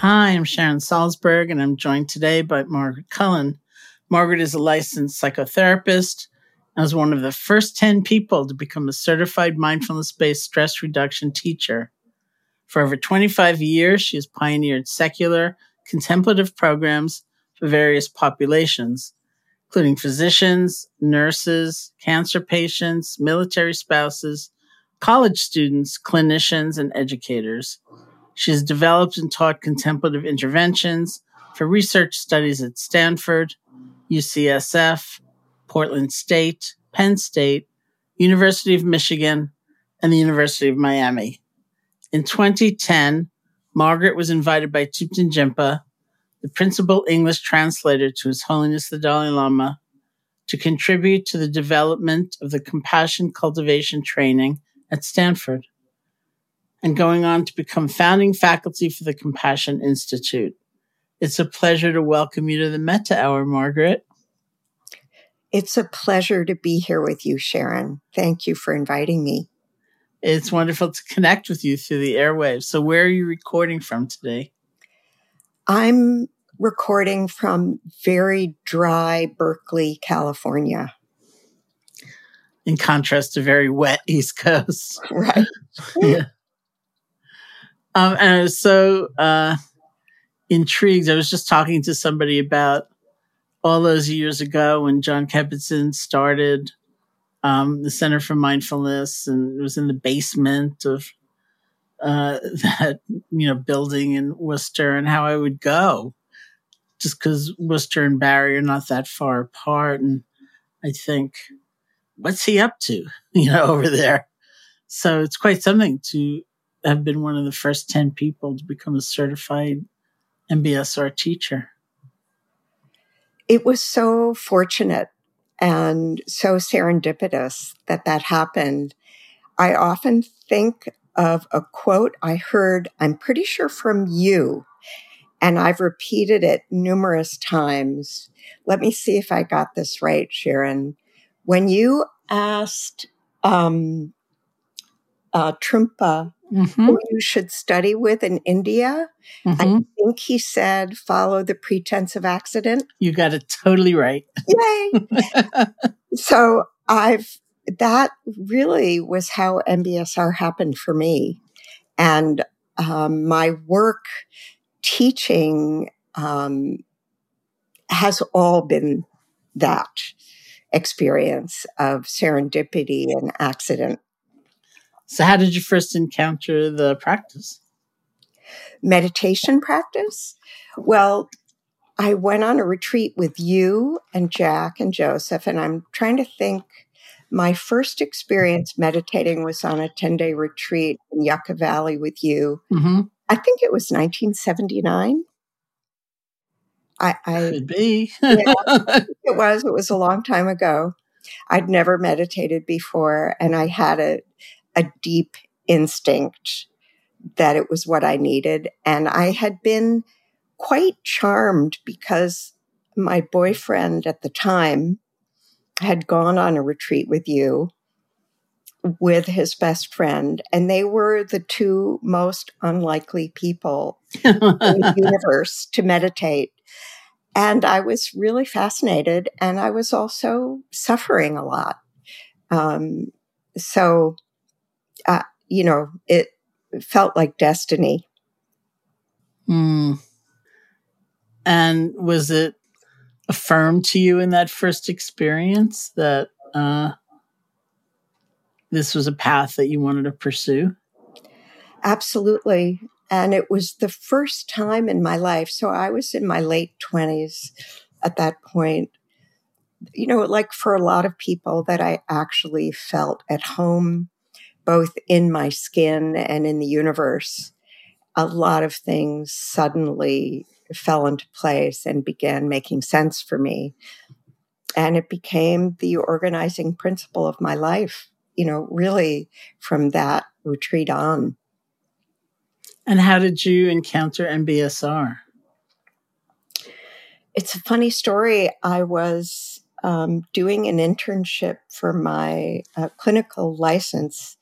Hi, I'm Sharon Salzberg, and I'm joined today by Margaret Cullen. Margaret is a licensed psychotherapist and was one of the first 10 people to become a certified mindfulness based stress reduction teacher. For over 25 years, she has pioneered secular, contemplative programs for various populations, including physicians, nurses, cancer patients, military spouses, college students, clinicians, and educators. She has developed and taught contemplative interventions for research studies at Stanford, UCSF, Portland State, Penn State, University of Michigan, and the University of Miami. In 2010, Margaret was invited by Thupten Jinpa, the principal English translator to His Holiness the Dalai Lama, to contribute to the development of the compassion cultivation training at Stanford and going on to become founding faculty for the Compassion Institute. It's a pleasure to welcome you to the Metta Hour, Margaret. It's a pleasure to be here with you, Sharon. Thank you for inviting me. It's wonderful to connect with you through the airwaves. So, where are you recording from today? I'm recording from very dry Berkeley, California. In contrast to very wet East Coast. Right. yeah. Um, and I was so uh, intrigued. I was just talking to somebody about all those years ago when Jon Kabat-Zinn started um, the Center for Mindfulness, and it was in the basement of uh, that you know building in Worcester, and how I would go just because Worcester and Barre are not that far apart, and I think, what's he up to, you know, over there? So it's quite something to have been one of the first 10 people to become a certified MBSR teacher. It was so fortunate and so serendipitous that that happened. I often think of a quote I heard, I'm pretty sure from you, and I've repeated it numerous times. Let me see if I got this right, Sharon. When you asked um, uh, mm-hmm. who you should study with in India. Mm-hmm. I think he said, follow the pretense of accident. You got it totally right. Yay. so I've, that really was how MBSR happened for me. And um, my work teaching um, has all been that experience of serendipity and accident. So, how did you first encounter the practice? Meditation practice? Well, I went on a retreat with you and Jack and Joseph, and I'm trying to think. My first experience meditating was on a 10 day retreat in Yucca Valley with you. Mm-hmm. I think it was 1979. I, I could be. yeah, it was. It was a long time ago. I'd never meditated before, and I had a a deep instinct that it was what I needed. And I had been quite charmed because my boyfriend at the time had gone on a retreat with you with his best friend, and they were the two most unlikely people in the universe to meditate. And I was really fascinated, and I was also suffering a lot. Um, so uh, you know, it felt like destiny. Mm. And was it affirmed to you in that first experience that uh, this was a path that you wanted to pursue? Absolutely. And it was the first time in my life. So I was in my late 20s at that point. You know, like for a lot of people, that I actually felt at home both in my skin and in the universe. a lot of things suddenly fell into place and began making sense for me. And it became the organizing principle of my life, you know, really from that retreat on. And how did you encounter MBSR? It's a funny story. I was um, doing an internship for my uh, clinical license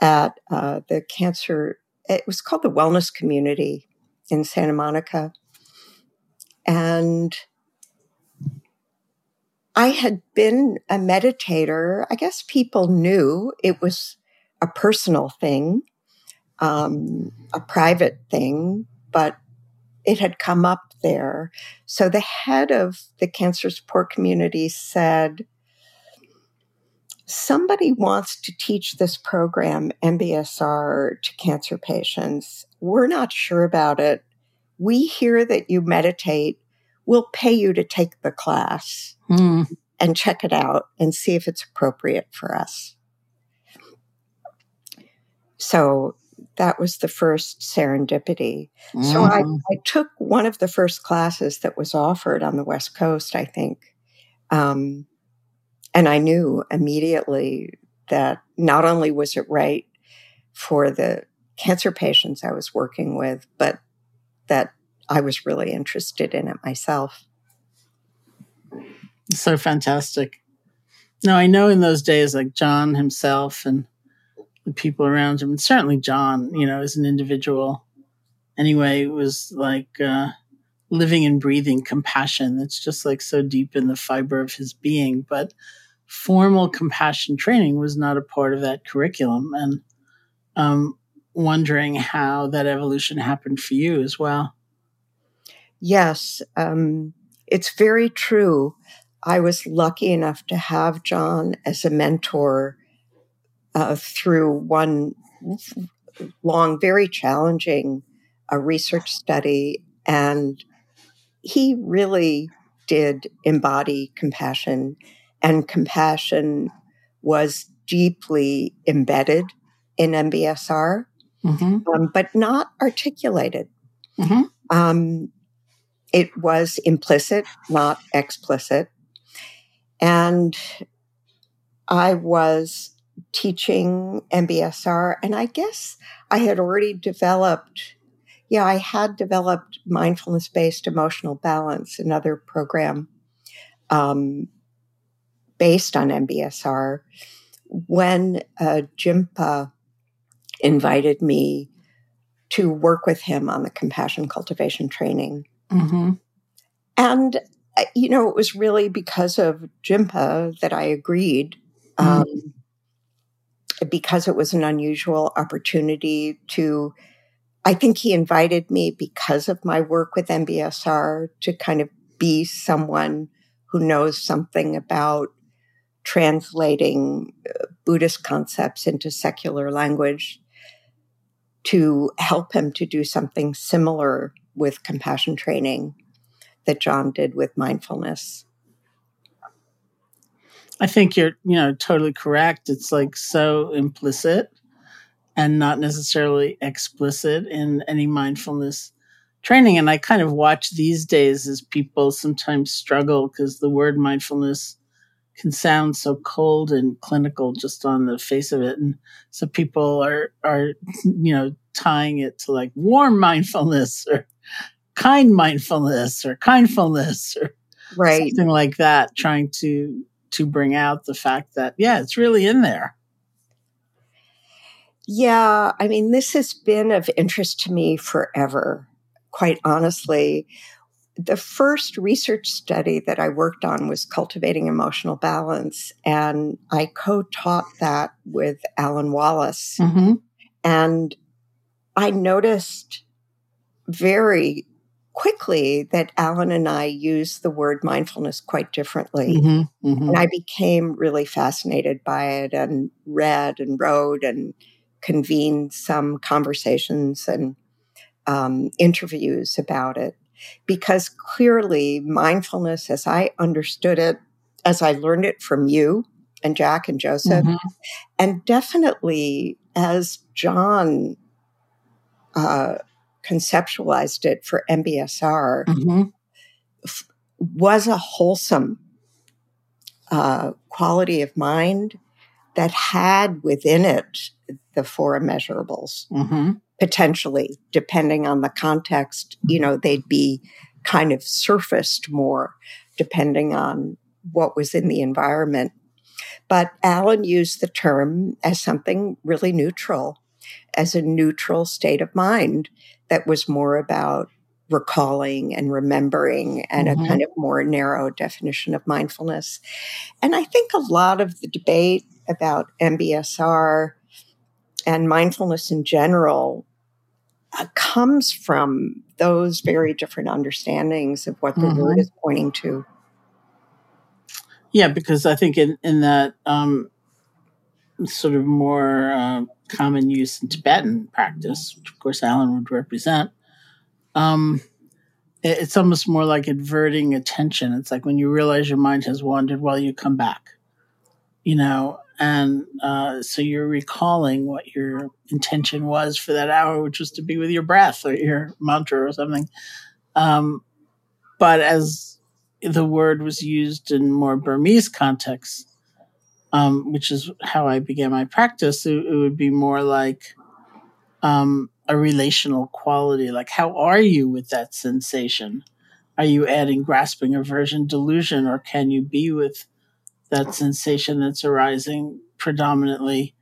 at uh, the cancer, it was called the Wellness Community in Santa Monica. And I had been a meditator. I guess people knew it was a personal thing, um, a private thing, but it had come up there. So the head of the cancer support community said, somebody wants to teach this program, MBSR, to cancer patients. We're not sure about it. We hear that you meditate. We'll pay you to take the class mm. and check it out and see if it's appropriate for us. So that was the first serendipity. Mm. So I, mm. I, took one of the first classes that was offered on the West Coast, I think. Um, and I knew immediately that not only was it right for the cancer patients I was working with, but that I was really interested in it myself. So fantastic. Now, I know in those days, like Jon himself and the people around him, and certainly Jon, you know, as an individual, anyway, was like uh, living and breathing compassion. It's just like so deep in the fiber of his being. But formal compassion training was not a part of that curriculum. And um, wondering how that evolution happened for you as well. Yes, um, it's very true. I was lucky enough to have Jon as a mentor uh, through one long, very challenging uh, research study. And he really did embody compassion and compassion was deeply embedded in MBSR, mm-hmm. um, but not articulated. Mm-hmm. Um, it was implicit, not explicit. And I was teaching MBSR, and I guess I had already developed, yeah, I had developed mindfulness based emotional balance, another program um, based on MBSR when uh, Jinpa invited me to work with him on the compassion cultivation training. Mm-hmm. And, uh, you know, it was really because of Jinpa that I agreed. Mm-hmm. Um, because it was an unusual opportunity to, I think he invited me because of my work with MBSR to kind of be someone who knows something about translating uh, Buddhist concepts into secular language to help him to do something similar with compassion training that Jon did with mindfulness. I think you're, you know, totally correct. It's like so implicit and not necessarily explicit in any mindfulness training. And I kind of watch these days as people sometimes struggle because the word mindfulness can sound so cold and clinical just on the face of it. And so people are, are, you know, tying it to like warm mindfulness or kind mindfulness or kindfulness or right. something like that, trying to, to bring out the fact that, yeah, it's really in there. Yeah. I mean, this has been of interest to me forever, quite honestly the first research study that I worked on was cultivating emotional balance, and I co taught that with Alan Wallace. Mm-hmm. And I noticed very quickly that Alan and I use the word mindfulness quite differently. Mm-hmm, mm-hmm. And I became really fascinated by it and read and wrote and convened some conversations and um, interviews about it because clearly mindfulness, as I understood it, as I learned it from you and Jack and Joseph, mm-hmm. and definitely as Jon uh, conceptualized it for MBSR mm-hmm. f- was a wholesome uh, quality of mind that had within it the four immeasurables. Mm-hmm. Potentially, depending on the context, you know, they'd be kind of surfaced more depending on what was in the environment. But Alan used the term as something really neutral, as a neutral state of mind that was more about recalling and remembering and mm-hmm. a kind of more narrow definition of mindfulness. And I think a lot of the debate about MBSR and mindfulness in general uh, comes from those very different understandings of what the mm-hmm. word is pointing to. Yeah, because I think in, in that um, sort of more uh, common use in Tibetan practice, which of course Alan would represent, um, it, it's almost more like averting attention. It's like when you realize your mind has wandered, while well, you come back, you know, and uh, so you're recalling what your intention was for that hour, which was to be with your breath or your mantra or something. Um, but as the word was used in more Burmese contexts, um, which is how I began my practice, it, it would be more like um, a relational quality. Like, how are you with that sensation? Are you adding grasping, aversion, delusion, or can you be with that sensation that's arising predominantly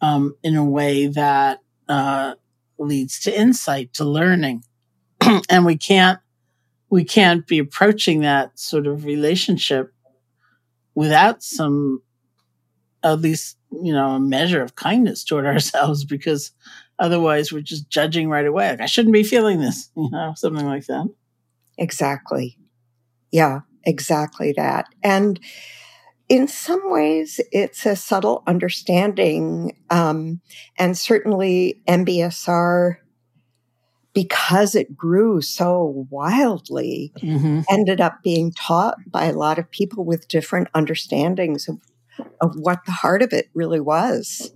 um, in a way that uh, leads to insight, to learning? and we can't we can't be approaching that sort of relationship without some at least you know a measure of kindness toward ourselves because Otherwise, we're just judging right away. Like, I shouldn't be feeling this, you know, something like that. Exactly. Yeah, exactly that. And in some ways, it's a subtle understanding. Um, and certainly, MBSR, because it grew so wildly, mm-hmm. ended up being taught by a lot of people with different understandings of, of what the heart of it really was.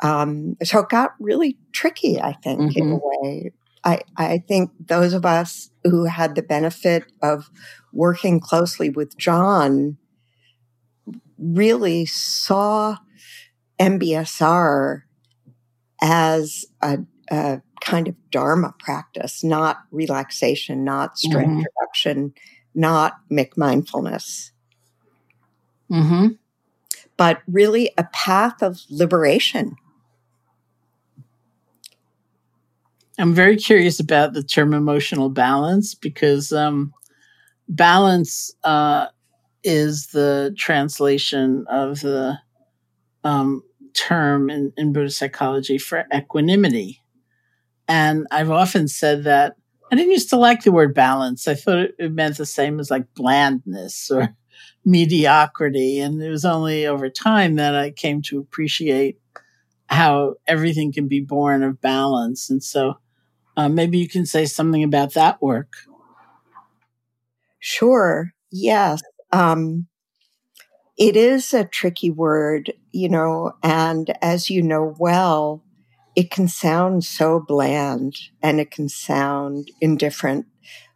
Um, so it got really tricky, I think, mm-hmm. in a mm-hmm. way. I, I think those of us who had the benefit of working closely with Jon really saw MBSR as a, a kind of Dharma practice, not relaxation, not stress mm-hmm. reduction, not McMindfulness. Mm-hmm. But really a path of liberation I'm very curious about the term emotional balance because um, balance uh, is the translation of the um, term in, in Buddhist psychology for equanimity. And I've often said that I didn't used to like the word balance. I thought it meant the same as like blandness or mediocrity. And it was only over time that I came to appreciate how everything can be born of balance. And so uh, maybe you can say something about that work. Sure. Yes. Um, it is a tricky word, you know, and as you know well, it can sound so bland and it can sound indifferent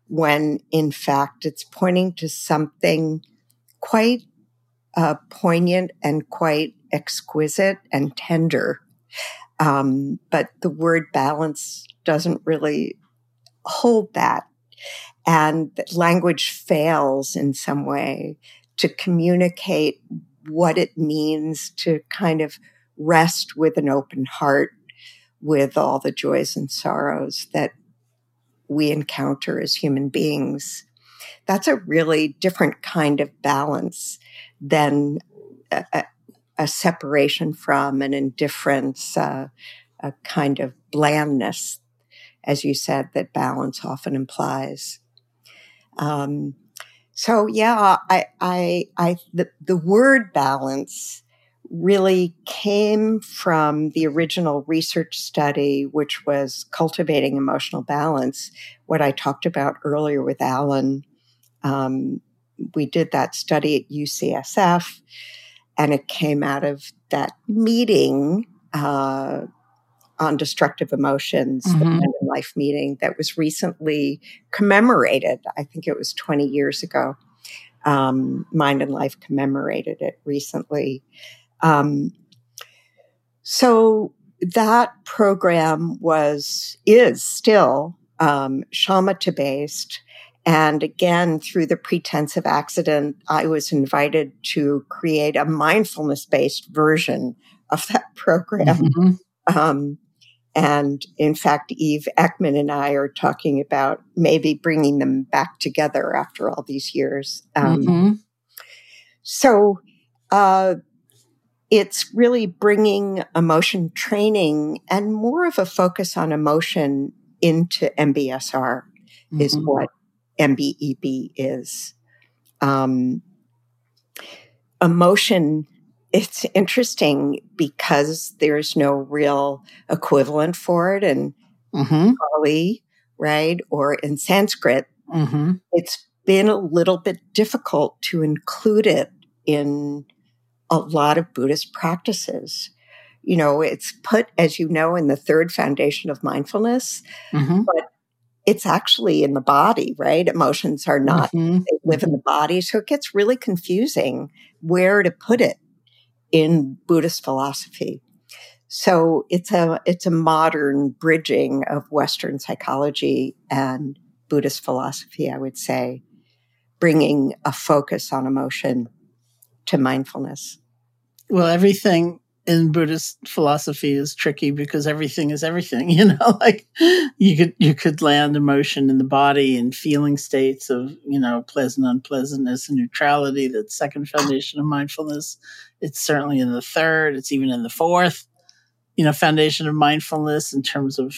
when in fact it's pointing to something quite uh, poignant and quite exquisite and tender. Um, but the word balance doesn't really hold that. And language fails in some way to communicate what it means to kind of rest with an open heart with all the joys and sorrows that we encounter as human beings. That's a really different kind of balance than a, a separation from an indifference, uh, a kind of blandness as you said, that balance often implies. Um, so yeah, I, I, I, the, the word balance really came from the original research study, which was cultivating emotional balance. What I talked about earlier with Alan, um, we did that study at UCSF, and it came out of that meeting uh, on destructive emotions, mm-hmm. the Mind and Life meeting that was recently commemorated. I think it was 20 years ago. Um, Mind and Life commemorated it recently. Um, so that program was, is still um, shamatha based. And again, through the pretense of accident, I was invited to create a mindfulness based version of that program. Mm-hmm. Um, and in fact, Eve Ekman and I are talking about maybe bringing them back together after all these years. Um, mm-hmm. So uh, it's really bringing emotion training and more of a focus on emotion into MBSR mm-hmm. is what MBEB is. Um, emotion, it's interesting because there's no real equivalent for it in mm-hmm. Pali, right? Or in Sanskrit. Mm-hmm. It's been a little bit difficult to include it in a lot of Buddhist practices. You know, it's put, as you know, in the third foundation of mindfulness, mm-hmm. but it's actually in the body, right? Emotions are not, mm-hmm. they live in the body. So it gets really confusing where to put it in Buddhist philosophy. So it's a, it's a modern bridging of Western psychology and Buddhist philosophy, I would say, bringing a focus on emotion to mindfulness. Well, everything in Buddhist philosophy is tricky because everything is everything, you know, like you could, you could land emotion in the body and feeling states of, you know, pleasant, unpleasantness and neutrality. That second foundation of mindfulness. It's certainly in the third. It's even in the fourth, you know, foundation of mindfulness in terms of,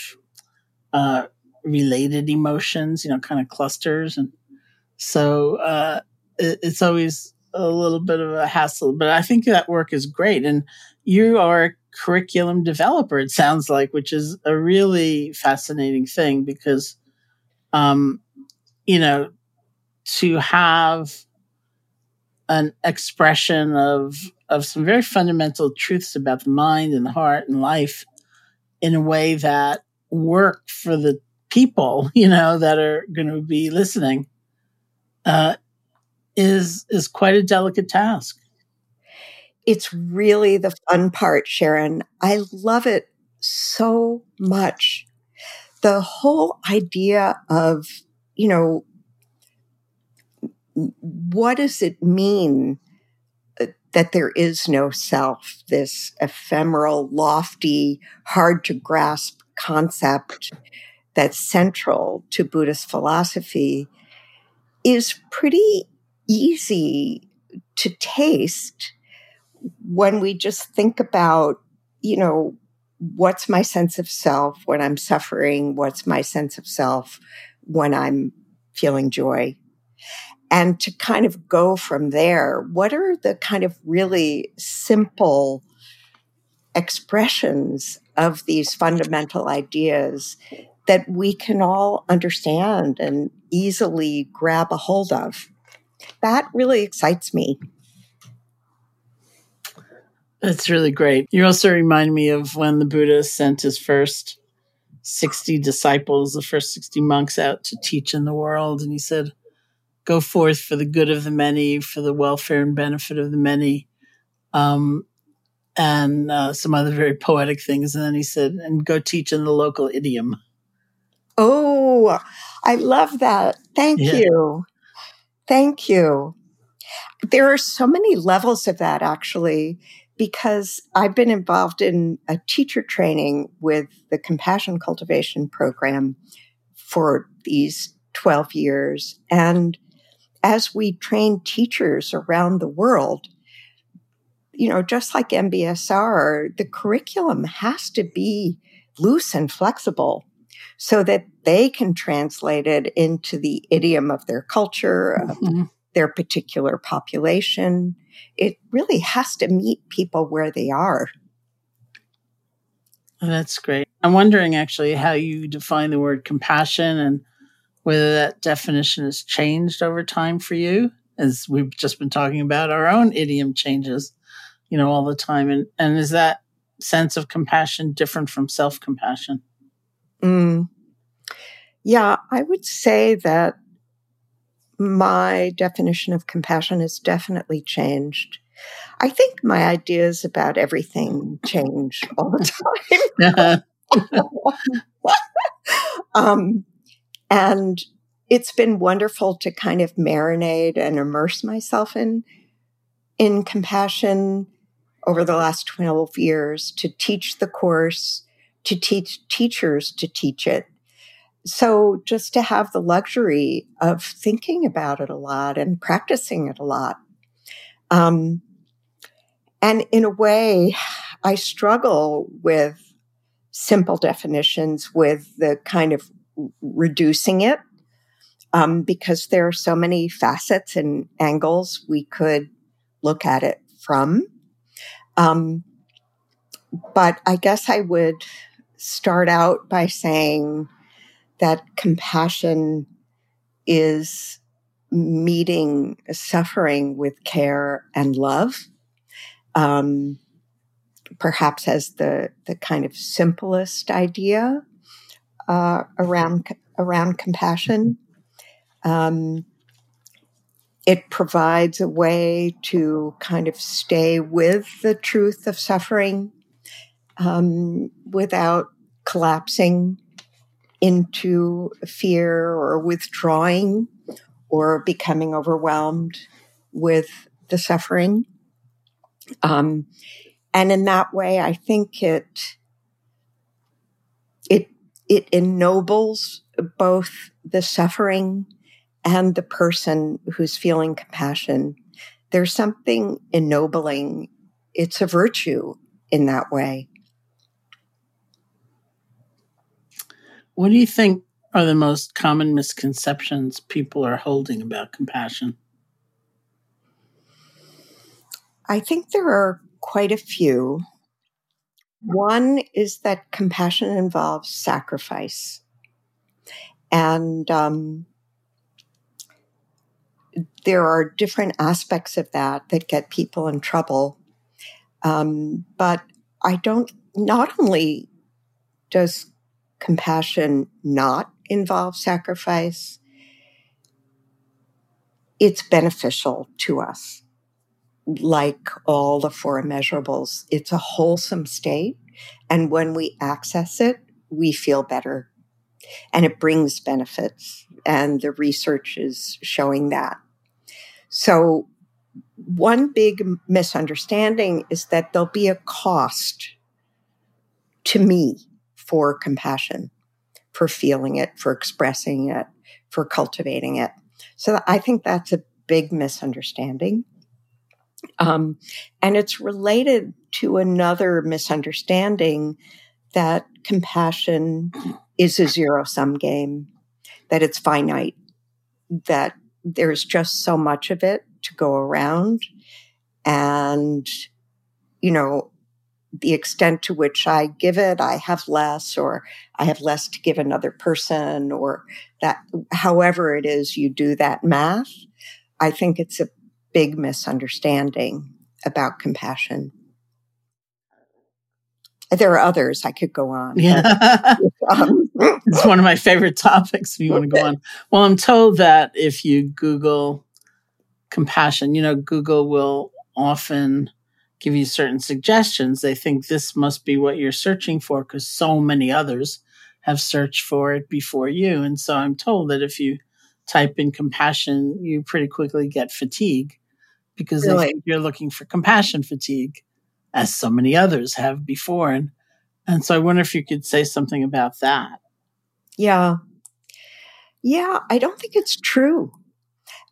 uh, related emotions, you know, kind of clusters. And so, uh, it, it's always, a little bit of a hassle, but I think that work is great. And you are a curriculum developer, it sounds like, which is a really fascinating thing because, um, you know, to have an expression of of some very fundamental truths about the mind and the heart and life in a way that work for the people, you know, that are going to be listening, uh, is is quite a delicate task. It's really the fun part, Sharon. I love it so much. The whole idea of, you know, what does it mean that there is no self, this ephemeral, lofty, hard to grasp concept that's central to Buddhist philosophy is pretty easy to taste when we just think about, you know, what's my sense of self when I'm suffering? What's my sense of self when I'm feeling joy? And to kind of go from there, what are the kind of really simple expressions of these fundamental ideas that we can all understand and easily grab a hold of? that really excites me. That's really great. You also remind me of when the Buddha sent his first 60 disciples, the first 60 monks out to teach in the world. And he said, Go forth for the good of the many, for the welfare and benefit of the many. Um, and uh, some other very poetic things. And then he said, and go teach in the local idiom. Oh, I love that. Thank yeah. you. Thank you. There are so many levels of that actually, because I've been involved in a teacher training with the Compassion Cultivation Program for these 12 years. And as we train teachers around the world, you know, just like MBSR, the curriculum has to be loose and flexible so that they can translate it into the idiom of their culture, mm-hmm. of their particular population. It really has to meet people where they are. that's great. I'm wondering actually how you define the word compassion and whether that definition has changed over time for you, as we've just been talking about our own idiom changes, you know, all the time. And and is that sense of compassion different from self compassion? Mm. Yeah, I would say that my definition of compassion has definitely changed. I think my ideas about everything change all the time. um, and it's been wonderful to kind of marinate and immerse myself in in compassion over the last 12 years to teach the course to teach teachers to teach it so just to have the luxury of thinking about it a lot and practicing it a lot. Um, and in a way, I struggle with simple definitions, with the kind of reducing it, um, because there are so many facets and angles we could look at it from. Um, but I guess I would start out by saying that compassion is meeting suffering with care and love. Um, perhaps as the the kind of simplest idea uh, around around compassion. Um, it provides a way to kind of stay with the truth of suffering um, without collapsing into fear or withdrawing or becoming overwhelmed with the suffering. Um, and in that way, I think it it ennobles both the suffering and the person who's feeling compassion. There's something ennobling. It's a virtue in that way. What do you think are the most common misconceptions people are holding about compassion? I think there are quite a few. One is that compassion involves sacrifice. And um, there are different aspects of that that get people in trouble. Um, but I don't, not only does compassion not involve sacrifice, it's beneficial to us. Like all the four immeasurables, it's a wholesome state. And when we access it, we feel better. And it brings benefits. And the research is showing that. So, one big misunderstanding is that there'll be a cost to me for compassion, for feeling it, for expressing it, for cultivating it. So I think that's a big misunderstanding. Um, and it's related to another misunderstanding that compassion is a zero sum game, that it's finite, that there's just so much of it to go around. And, you know, the extent to which I give it, I have less, or I have less to give another person, or that, however it is you do that math, I think it's a big misunderstanding about compassion. There are others I could go on. Yeah. um, it's one of my favorite topics if you want to go on. Well, I'm told that if you Google compassion, you know, Google will often give you certain suggestions, they think this must be what you're searching for because so many others have searched for it before you. And so I'm told that if you type in compassion, you pretty quickly get fatigue because really? they think you're looking for compassion fatigue, as so many others have before. And, and so I wonder if you could say something about that. Yeah. Yeah, I don't think it's true.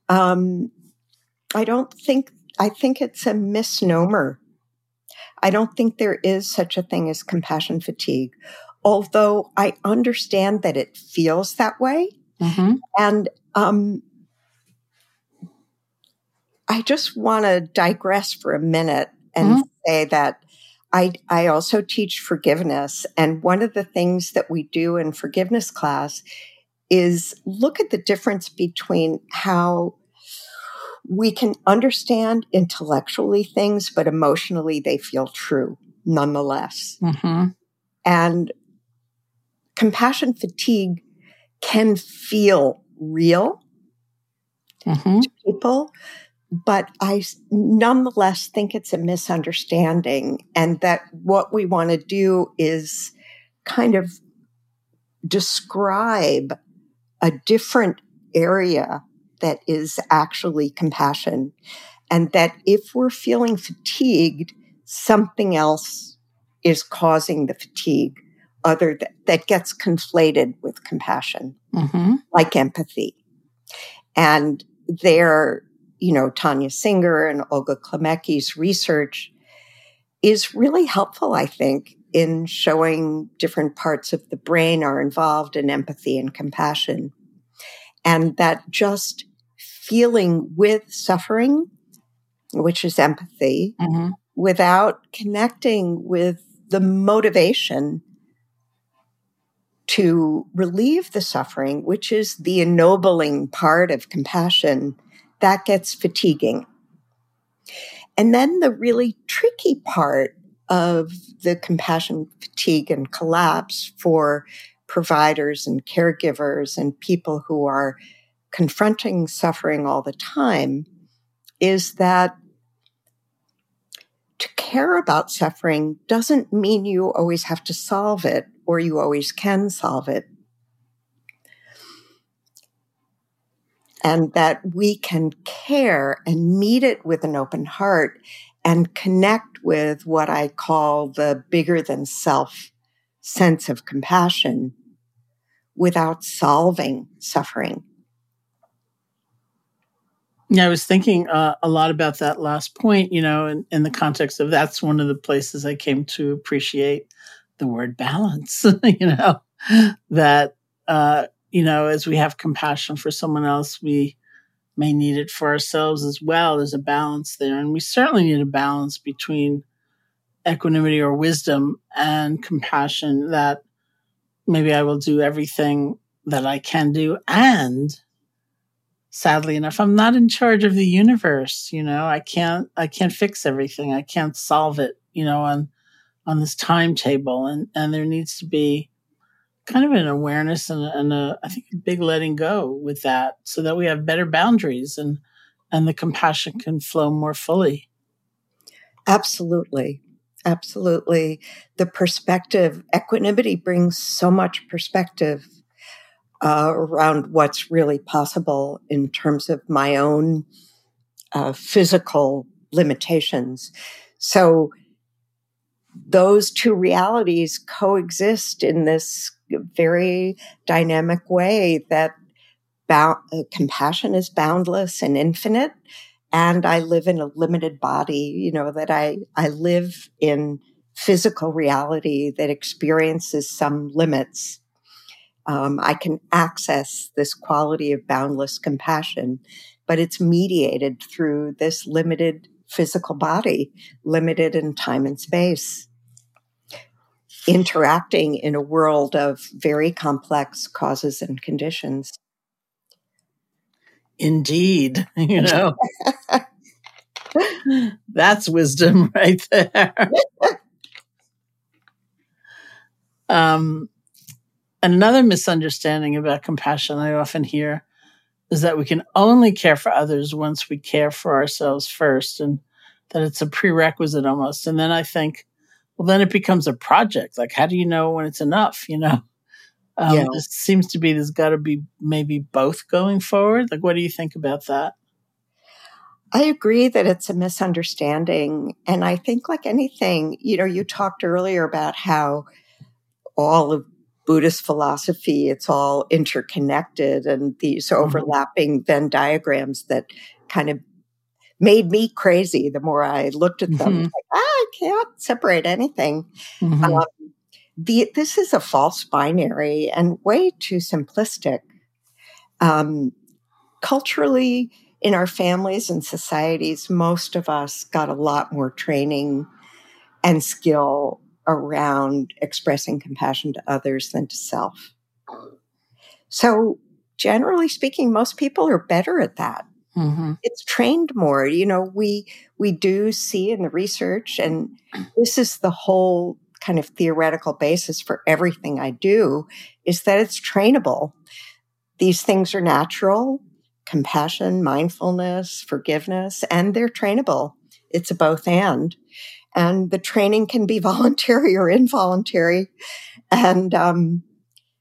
Um, I don't think I think it's a misnomer. I don't think there is such a thing as compassion fatigue, although I understand that it feels that way. Mm-hmm. And um, I just want to digress for a minute and mm-hmm. say that I, I also teach forgiveness. And one of the things that we do in forgiveness class is look at the difference between how we can understand intellectually things, but emotionally they feel true. nonetheless. Mm-hmm. And compassion fatigue can feel real mm-hmm. to people, but I nonetheless think it's a misunderstanding, and that what we want to do is kind of describe a different area that is actually compassion. And that if we're feeling fatigued, something else is causing the fatigue other that, that gets conflated with compassion, mm-hmm. like empathy. And there, you know, Tania Singer and Olga Klimecki's research is really helpful, I think, in showing different parts of the brain are involved in empathy and compassion. And that just feeling with suffering, which is empathy, mm-hmm. without connecting with the motivation to relieve the suffering, which is the ennobling part of compassion, that gets fatiguing. And then the really tricky part of the compassion fatigue and collapse for providers and caregivers and people who are confronting suffering all the time is that to care about suffering doesn't mean you always have to solve it or you always can solve it. And that we can care and meet it with an open heart and connect with what I call the bigger than self sense of compassion without solving suffering. Yeah, I was thinking uh, a lot about that last point, you know, in, in the context of that's one of the places I came to appreciate the word balance, you know, that, uh, you know, as we have compassion for someone else, we may need it for ourselves as well. There's a balance there. And we certainly need a balance between equanimity or wisdom and compassion that maybe I will do everything that I can do. And sadly enough, I'm not in charge of the universe. You know, I can't, I can't fix everything. I can't solve it, you know, on, on this timetable. And, and there needs to be kind of an awareness and, and a, I think a big letting go with that so that we have better boundaries and, and the compassion can flow more fully. Absolutely. Absolutely. The perspective, equanimity brings so much perspective uh, around what's really possible in terms of my own uh, physical limitations. So those two realities coexist in this very dynamic way that bound, uh, compassion is boundless and infinite. And I live in a limited body, you know, that I, I live in physical reality that experiences some limits. Um, I can access this quality of boundless compassion, but it's mediated through this limited physical body, limited in time and space interacting in a world of very complex causes and conditions. Indeed, you know. That's wisdom right there. um, another misunderstanding about compassion I often hear is that we can only care for others once we care for ourselves first, and that it's a prerequisite almost. And then I think, well, then it becomes a project. Like, how do you know when it's enough? You know, um, yeah. It seems to be there's got to be maybe both going forward. Like, what do you think about that? I agree that it's a misunderstanding. And I think, like anything, you know, you talked earlier about how all of Buddhist philosophy, it's all interconnected and these mm-hmm. overlapping Venn diagrams that kind of made me crazy the more I looked at them. Mm-hmm. Like, ah, I can't separate anything. Mm-hmm. Um, the, this is a false binary and way too simplistic. Um, culturally, in our families and societies, most of us got a lot more training and skill around expressing compassion to others than to self. So, generally speaking, most people are better at that Mm-hmm. It's trained more. You know, we we do see in the research, and this is the whole kind of theoretical basis for everything I do, is that it's trainable. These things are natural compassion, mindfulness, forgiveness, and they're trainable. It's a both and. And the training can be voluntary or involuntary. And um,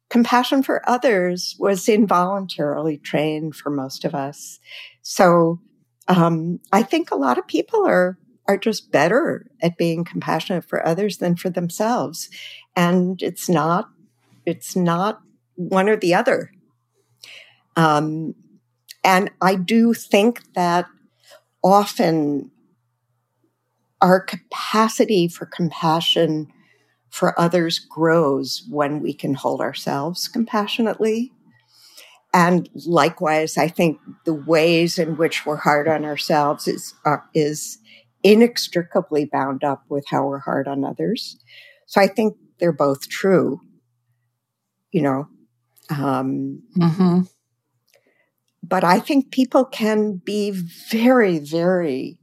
compassion for others was involuntarily trained for most of us. So um, I think a lot of people are are just better at being compassionate for others than for themselves, and it's not it's not one or the other. Um, and I do think that often our capacity for compassion for others grows when we can hold ourselves compassionately. And likewise, I think the ways in which we're hard on ourselves is, uh, is inextricably bound up with how we're hard on others. So I think they're both true, you know. Um, mm-hmm. But I think people can be very, very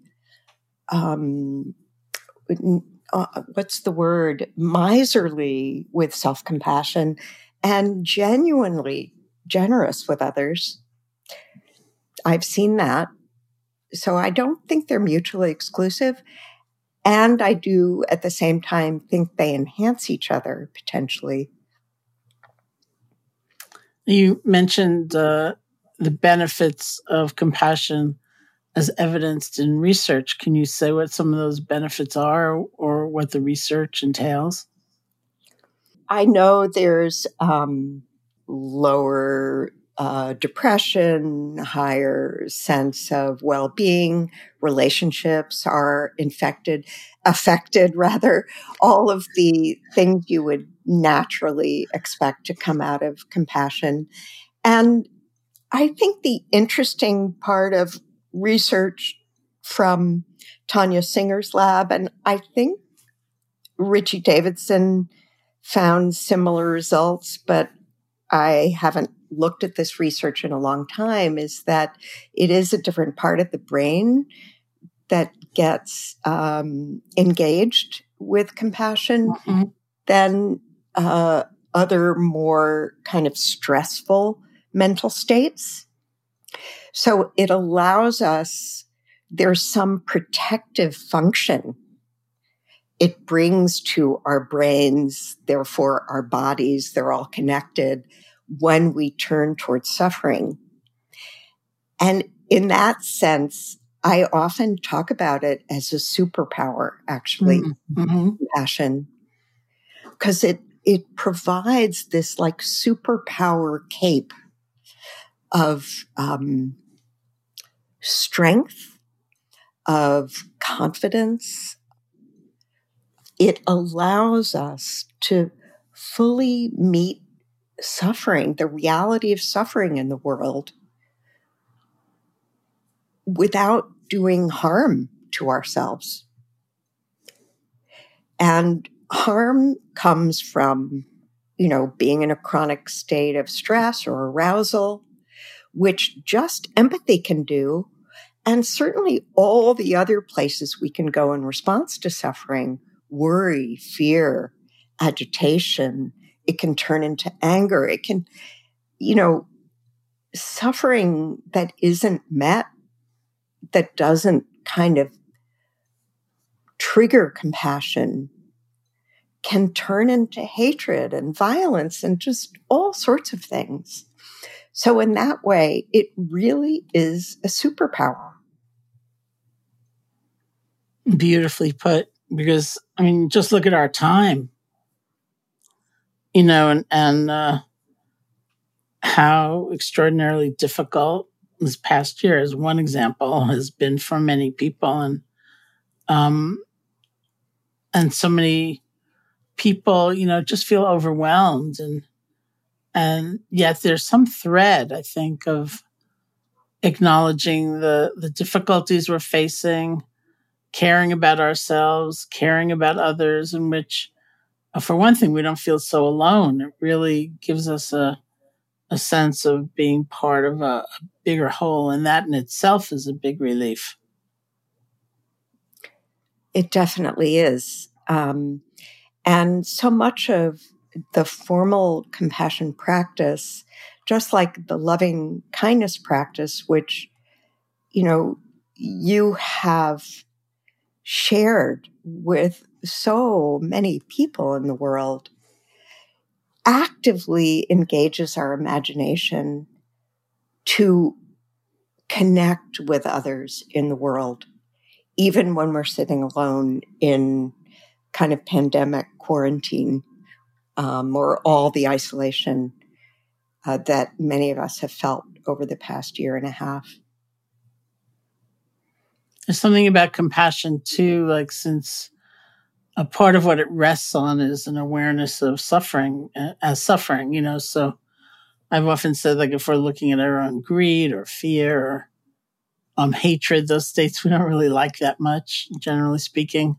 um, uh, what's the word? Miserly with self-compassion and genuinely generous with others. I've seen that. So i don't think they're mutually exclusive. And i do at the same time think they enhance each other potentially. You mentioned uh, the benefits of compassion as evidenced in research. Can you say what some of those benefits are or what the research entails? I know there's um, lower uh, depression, higher sense of well-being, relationships are infected, affected rather, all of the things you would naturally expect to come out of compassion. And I think the interesting part of research from Tania Singer's lab, and I think Richie Davidson found similar results, but I haven't looked at this research in a long time, is that it is a different part of the brain that gets um, engaged with compassion mm-hmm. than uh, other more kind of stressful mental states. So it allows us, there's some protective function it brings to our brains, therefore our bodies, they're all connected when we turn towards suffering. And in that sense, I often talk about it as a superpower, actually, mm-hmm. compassion, because it, it provides this like superpower cape of um, strength, of confidence. It allows us to fully meet suffering, the reality of suffering in the world, without doing harm to ourselves. And harm comes from, you know, being in a chronic state of stress or arousal, which just empathy can do and certainly all the other places we can go in response to suffering worry, fear, agitation. It can turn into anger. It can, you know, suffering that isn't met, that doesn't kind of trigger compassion can turn into hatred and violence and just all sorts of things. So, in that way, it really is a superpower. Beautifully put. Because I mean, just look at our time, you know, and and uh, how extraordinarily difficult this past year, as one example, has been for many people, and um, and so many people, you know, just feel overwhelmed, and and yet there's some thread, I think, of acknowledging the the difficulties we're facing caring about ourselves, caring about others, in which, uh, for one thing, we don't feel so alone. It really gives us a, a sense of being part of a, a bigger whole. And that in itself is a big relief. It definitely is. Um, and so much of the formal compassion practice, just like the loving kindness practice, which, you know, you have shared with so many people in the world, actively engages our imagination to connect with others in the world, even when we're sitting alone in kind of pandemic quarantine um, or all the isolation uh, that many of us have felt over the past year and a half. There's something about compassion too, like since a part of what it rests on is an awareness of suffering as suffering, you know. So I've often said, like, if we're looking at our own greed or fear or um, hatred, those states we don't really like that much, generally speaking.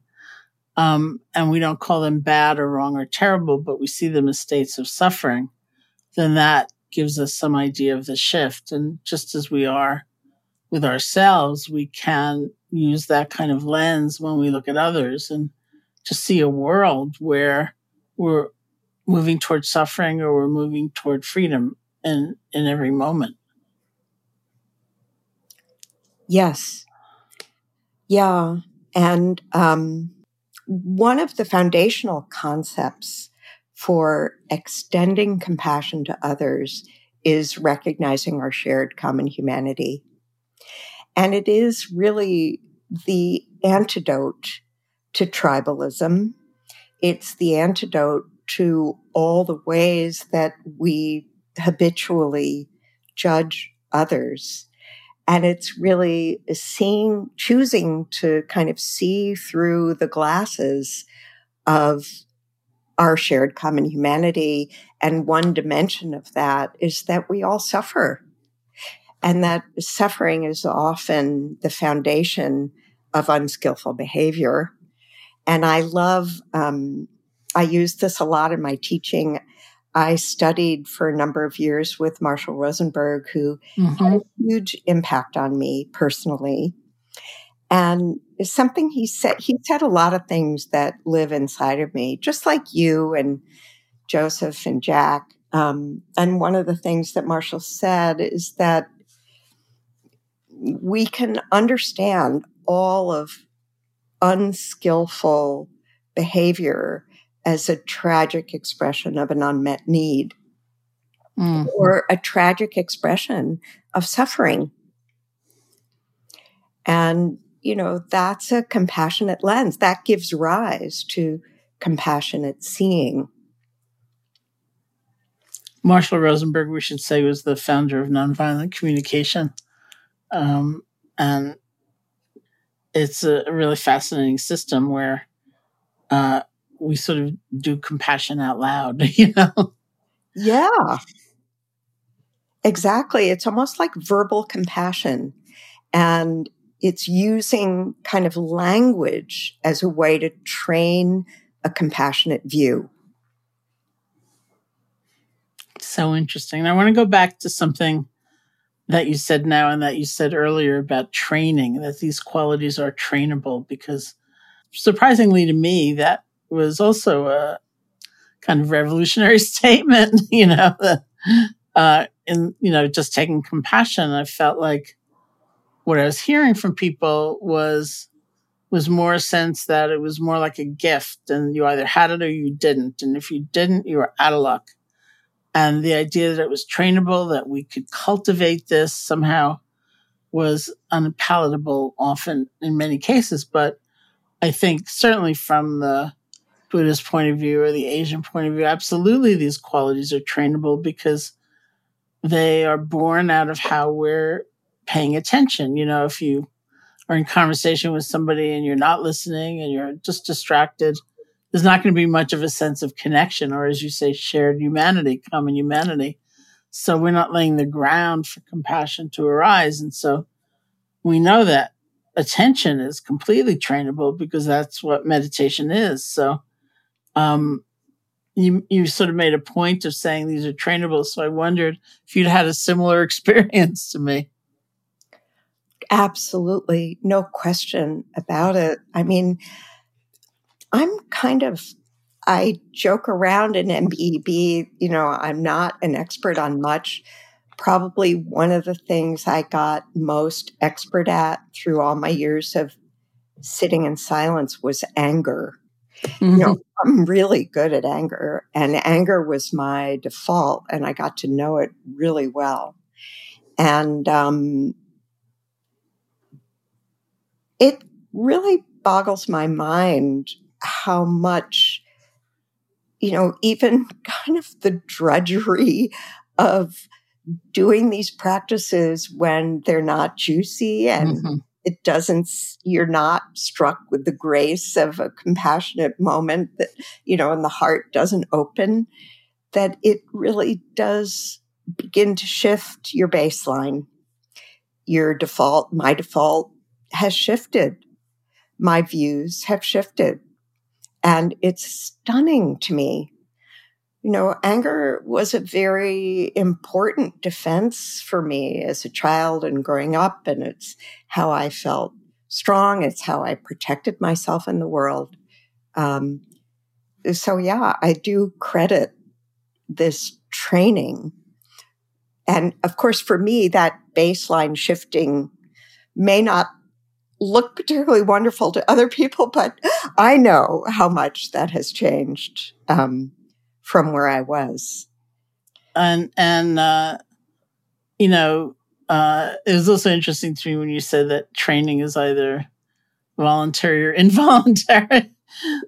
Um, and we don't call them bad or wrong or terrible, but we see them as states of suffering, then that gives us some idea of the shift. And just as we are with ourselves, we can use that kind of lens when we look at others and to see a world where we're moving toward suffering or we're moving toward freedom in, in every moment. Yes. Yeah. And um, one of the foundational concepts for extending compassion to others is recognizing our shared common humanity. And it is really the antidote to tribalism. It's the antidote to all the ways that we habitually judge others. And it's really seeing, choosing to kind of see through the glasses of our shared common humanity. And one dimension of that is that we all suffer. And that suffering is often the foundation of unskillful behavior. And I love, um, I use this a lot in my teaching. I studied for a number of years with Marshall Rosenberg, who mm-hmm. had a huge impact on me personally. And something he said, he said a lot of things that live inside of me, just like you and Joseph and Jack. Um, and one of the things that Marshall said is that we can understand all of unskillful behavior as a tragic expression of an unmet need mm. or a tragic expression of suffering. And, you know, that's a compassionate lens that gives rise to compassionate seeing. Marshall Rosenberg, we should say, was the founder of nonviolent communication. Um, and it's a really fascinating system where uh, we sort of do compassion out loud, you know? Yeah. Exactly. It's almost like verbal compassion. And it's using kind of language as a way to train a compassionate view. So interesting. I want to go back to something that you said now and that you said earlier about training, that these qualities are trainable, because surprisingly to me, that was also a kind of revolutionary statement, you know, uh, in, you know, just taking compassion. I felt like what I was hearing from people was, was more a sense that it was more like a gift and you either had it or you didn't. And if you didn't, you were out of luck. And the idea that it was trainable, that we could cultivate this somehow was unpalatable often in many cases. But I think certainly from the Buddhist point of view or the Asian point of view, absolutely these qualities are trainable because they are born out of how we're paying attention. You know, if you are in conversation with somebody and you're not listening and you're just distracted, there's not going to be much of a sense of connection or, as you say, shared humanity, common humanity. So we're not laying the ground for compassion to arise. And so we know that attention is completely trainable because that's what meditation is. So, um, you you sort of made a point of saying these are trainable. So I wondered if you'd had a similar experience to me. Absolutely, no question about it. I mean, I'm kind of I joke around in MBEB, you know, I'm not an expert on much. Probably one of the things I got most expert at through all my years of sitting in silence was anger. Mm-hmm. You know, I'm really good at anger, and anger was my default, and I got to know it really well. And um, it really boggles my mind how much, you know, even kind of the drudgery of doing these practices when they're not juicy and mm-hmm. it doesn't you're not struck with the grace of a compassionate moment that you know and the heart doesn't open that it really does begin to shift your baseline. Your default my default has shifted. My views have shifted and it's stunning to me you know, anger was a very important defense for me as a child and growing up. And it's how I felt strong. It's how I protected myself in the world. Um, so, yeah, I do credit this training. And of course, for me, that baseline shifting may not look particularly wonderful to other people, but I know how much that has changed. Um, from where I was. And and uh, you know, uh, it was also interesting to me when you said that training is either voluntary or involuntary.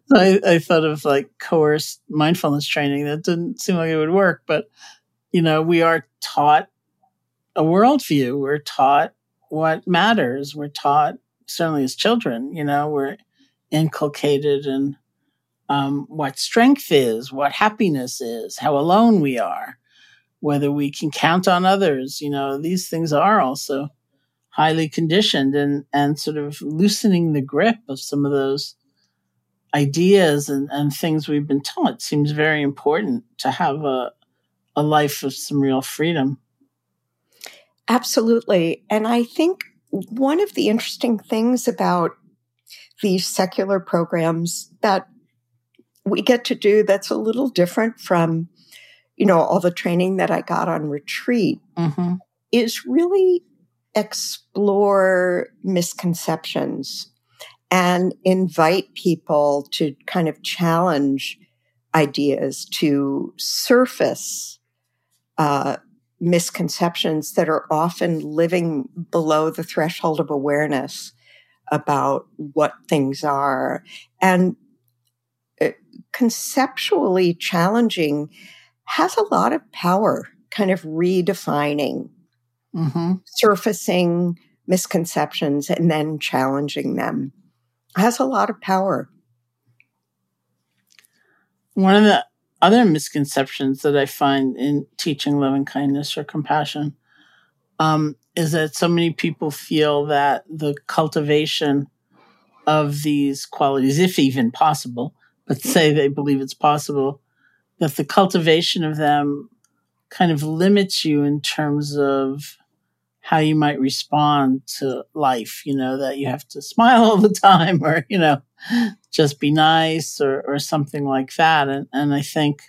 so I, I thought of like coerced mindfulness training. That didn't seem like it would work, but you know, we are taught a worldview. We're taught what matters. We're taught certainly as children. You know, we're inculcated in um, what strength is, what happiness is, how alone we are, whether we can count on others. You know, these things are also highly conditioned and, and sort of loosening the grip of some of those ideas and, and things we've been taught seems very important to have a, a life of some real freedom. Absolutely. And I think one of the interesting things about these secular programs that we get to do that's a little different from, you know, all the training that I got on retreat mm-hmm. is really explore misconceptions and invite people to kind of challenge ideas to surface uh, misconceptions that are often living below the threshold of awareness about what things are and conceptually challenging has a lot of power, kind of redefining, mm-hmm. surfacing misconceptions and then challenging them. Has a lot of power. One of the other misconceptions that I find in teaching loving kindness or compassion um, is that so many people feel that the cultivation of these qualities, if even possible, but say they believe it's possible, that the cultivation of them kind of limits you in terms of how you might respond to life, you know, that you have to smile all the time or, you know, just be nice or, or something like that. And, and I think,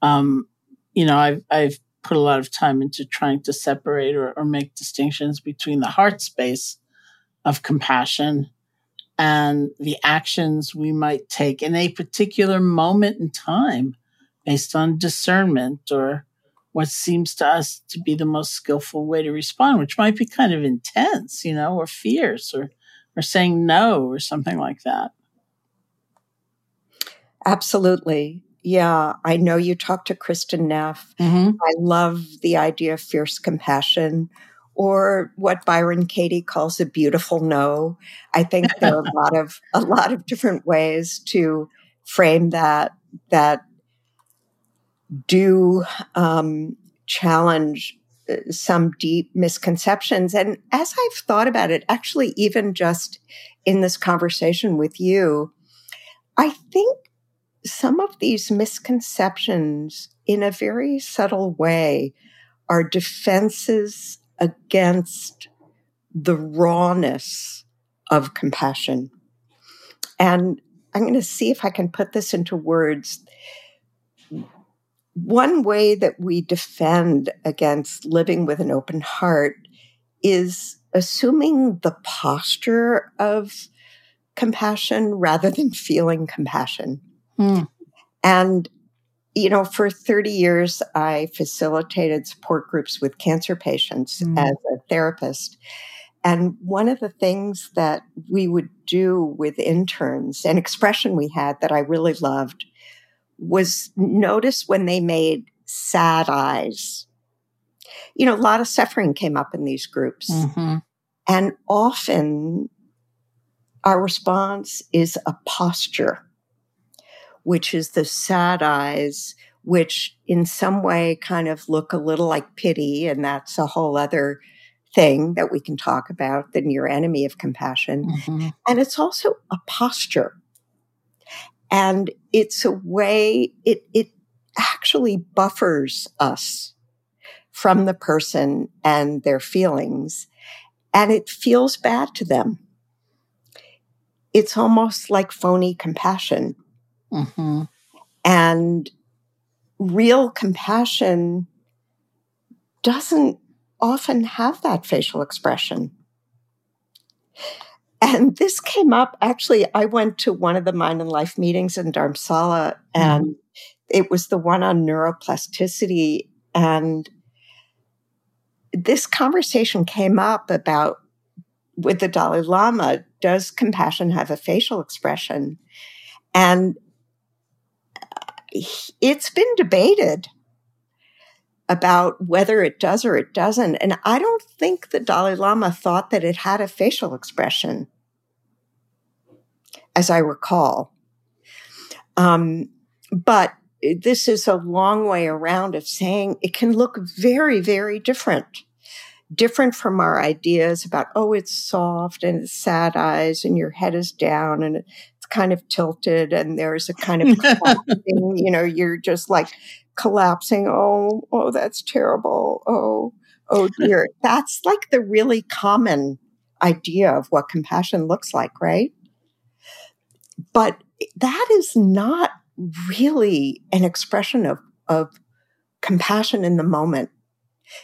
um, you know, I've, I've put a lot of time into trying to separate or, or make distinctions between the heart space of compassion and the actions we might take in a particular moment in time based on discernment or what seems to us to be the most skillful way to respond, which might be kind of intense, you know, or fierce or or saying no or something like that. Absolutely. Yeah, I know you talked to Kristin Neff. Mm-hmm. I love the idea of fierce compassion or what Byron Katie calls a beautiful no. I think there are a lot of a lot of different ways to frame that that do um, challenge uh, some deep misconceptions. And as I've thought about it, actually, even just in this conversation with you, I think some of these misconceptions, in a very subtle way, are defenses against the rawness of compassion. And I'm going to see if I can put this into words. One way that we defend against living with an open heart is assuming the posture of compassion rather than feeling compassion. Mm. And, you know, for 30 years, I facilitated support groups with cancer patients mm. as a therapist. And one of the things that we would do with interns, an expression we had that I really loved, was notice when they made sad eyes. You know, a lot of suffering came up in these groups. Mm-hmm. And often our response is a posture, which is the sad eyes, which in some way kind of look a little like pity. And that's a whole other thing that we can talk about, the near enemy of compassion. Mm-hmm. And it's also a posture. And it's a way, it, it actually buffers us from the person and their feelings. And it feels bad to them. It's almost like phony compassion. Mm-hmm. And real compassion doesn't often have that facial expression. And this came up actually, I went to one of the Mind and Life meetings in Dharamsala, and mm-hmm. it was the one on neuroplasticity. And this conversation came up about with the Dalai Lama does compassion have a facial expression? And it's been debated about whether it does or it doesn't. And I don't think the Dalai Lama thought that it had a facial expression, as I recall. Um, but this is a long way around of saying it can look very, very different. Different from our ideas about, oh, it's soft and it's sad eyes and your head is down and it's kind of tilted and there's a kind of, you know, you're just like collapsing. Oh, oh, that's terrible. Oh, oh dear. that's like the really common idea of what compassion looks like, right? But that is not really an expression of, of compassion in the moment.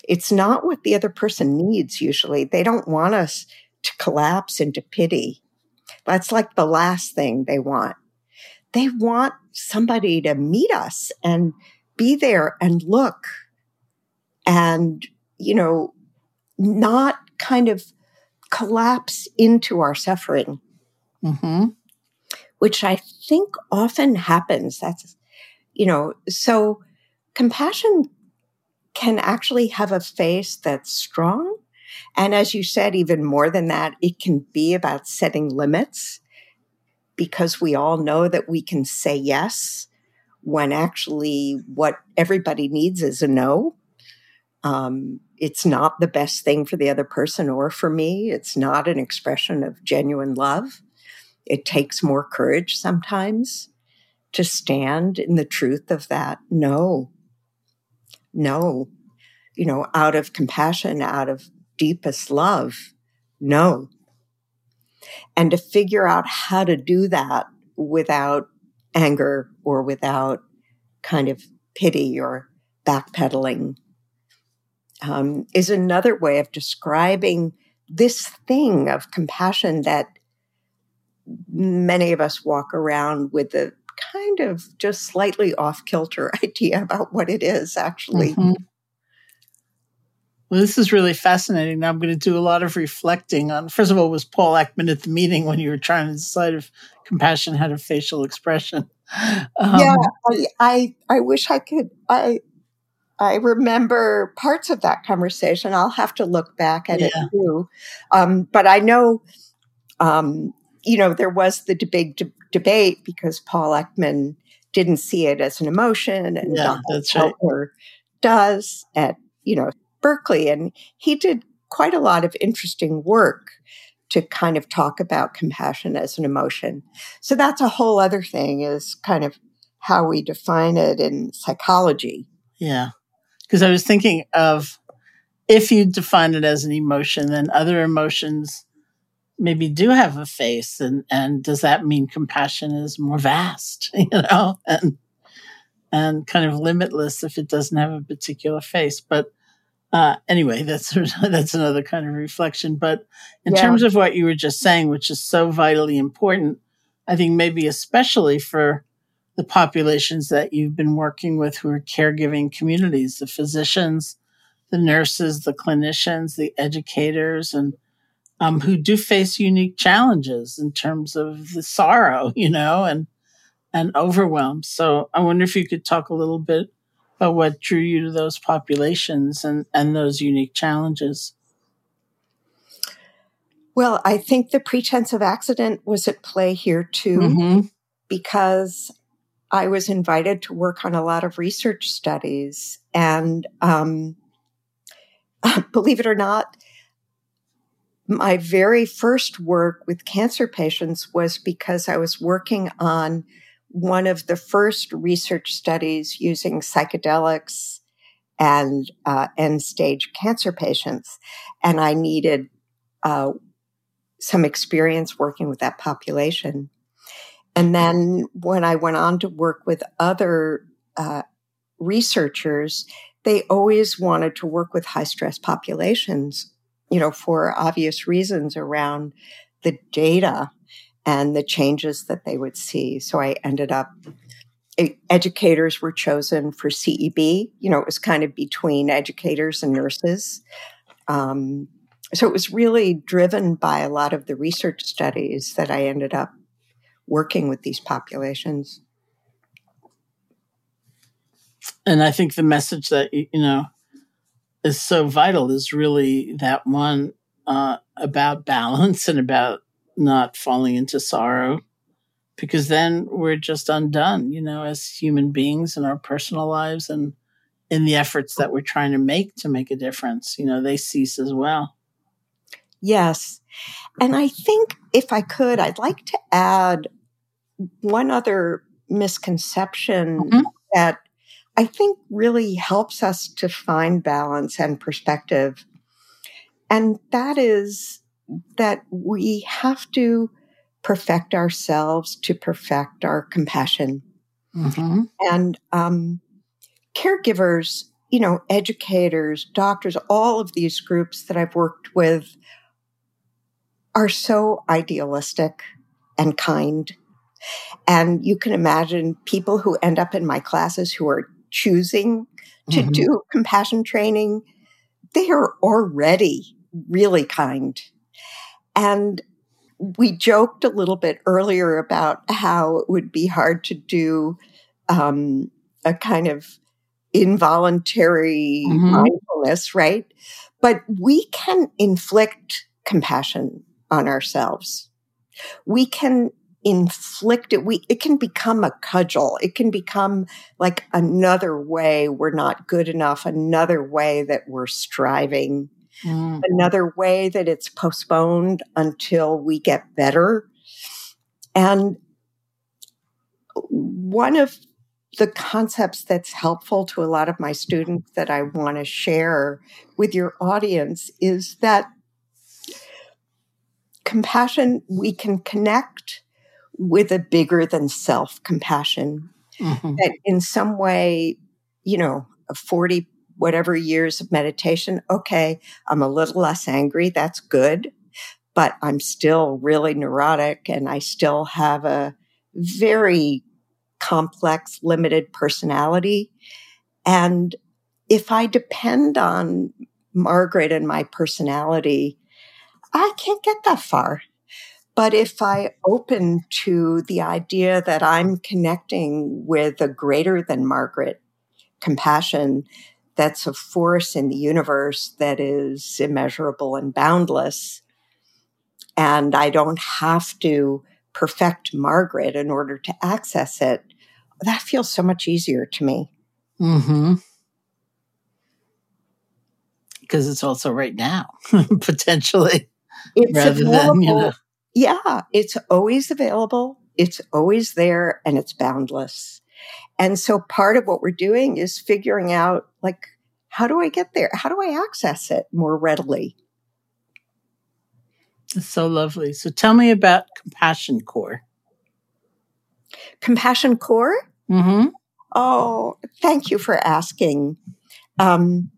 It's not what the other person needs usually. They don't want us to collapse into pity. That's like the last thing they want. They want somebody to meet us and be there and look and, you know, not kind of collapse into our suffering, mm-hmm. which I think often happens. That's, you know, so compassion can actually have a face that's strong. And as you said, even more than that, it can be about setting limits because we all know that we can say yes when actually what everybody needs is a no. Um, it's not the best thing for the other person or for me. It's not an expression of genuine love. It takes more courage sometimes to stand in the truth of that no. No. You know, out of compassion, out of deepest love, no. And to figure out how to do that without anger or without kind of pity or backpedaling um, is another way of describing this thing of compassion that many of us walk around with a kind of just slightly off kilter idea about what it is actually. Mm-hmm. Well, this is really fascinating. Now I'm going to do a lot of reflecting on. First of all, was Paul Ekman at the meeting when you were trying to decide if compassion had a facial expression? Um, yeah, I, I, I wish I could. I I remember parts of that conversation. I'll have to look back at yeah. it too. Um, but I know, um, you know, there was the big de- debate because Paul Ekman didn't see it as an emotion, and yeah, Dr. Right. does at you know Berkeley, and he did quite a lot of interesting work to kind of talk about compassion as an emotion. So that's a whole other thing is kind of how we define it in psychology. Yeah. Because I was thinking of if you define it as an emotion, then other emotions maybe do have a face. And, and does that mean compassion is more vast, you know, and, and kind of limitless if it doesn't have a particular face? But uh, anyway, that's that's another kind of reflection. But in yeah. terms of what you were just saying, which is so vitally important, I think maybe especially for the populations that you've been working with who are caregiving communities, the physicians, the nurses, the clinicians, the educators, and um, who do face unique challenges in terms of the sorrow, you know, and and overwhelm. So I wonder if you could talk a little bit about what drew you to those populations and, and those unique challenges? Well, I think the pretense of accident was at play here too, mm-hmm. because I was invited to work on a lot of research studies. And um, believe it or not, my very first work with cancer patients was because I was working on one of the first research studies using psychedelics and uh, end stage cancer patients. And I needed uh, some experience working with that population. And then when I went on to work with other uh, researchers, they always wanted to work with high stress populations, you know, for obvious reasons around the data and the changes that they would see. So I ended up, educators were chosen for CEB. You know, it was kind of between educators and nurses. Um, so it was really driven by a lot of the research studies that I ended up working with these populations. And I think the message that, you know, is so vital is really that one uh, about balance and about not falling into sorrow because then we're just undone, you know, as human beings in our personal lives and in the efforts that we're trying to make to make a difference, you know, they cease as well. Yes. And I think if I could, I'd like to add one other misconception mm-hmm. that I think really helps us to find balance and perspective. And that is that we have to perfect ourselves to perfect our compassion. Mm-hmm. And um, caregivers, you know, educators, doctors, all of these groups that I've worked with are so idealistic and kind. And you can imagine people who end up in my classes who are choosing to mm-hmm. do compassion training, they are already really kind and we joked a little bit earlier about how it would be hard to do um, a kind of involuntary mm-hmm. mindfulness, right? But we can inflict compassion on ourselves. We can inflict it. We, it can become a cudgel. It can become like another way we're not good enough, another way that we're striving Mm. Another way that it's postponed until we get better. And one of the concepts that's helpful to a lot of my students that I want to share with your audience is that compassion, we can connect with a bigger than self compassion. Mm-hmm. That in some way, you know, a 40 whatever years of meditation, okay, I'm a little less angry. That's good. But I'm still really neurotic and I still have a very complex, limited personality. And if I depend on Margaret and my personality, I can't get that far. But if I open to the idea that I'm connecting with a greater than Margaret compassion, that's a force in the universe that is immeasurable and boundless. And I don't have to perfect Margaret in order to access it. That feels so much easier to me. Mm-hmm. Because it's also right now, potentially. It's rather available. than, you know. Yeah, it's always available. It's always there and it's boundless. And so part of what we're doing is figuring out like, how do I get there? How do I access it more readily? It's so lovely. So tell me about Compassion Corps. Compassion Corps? Mm-hmm. Oh, thank you for asking. Um,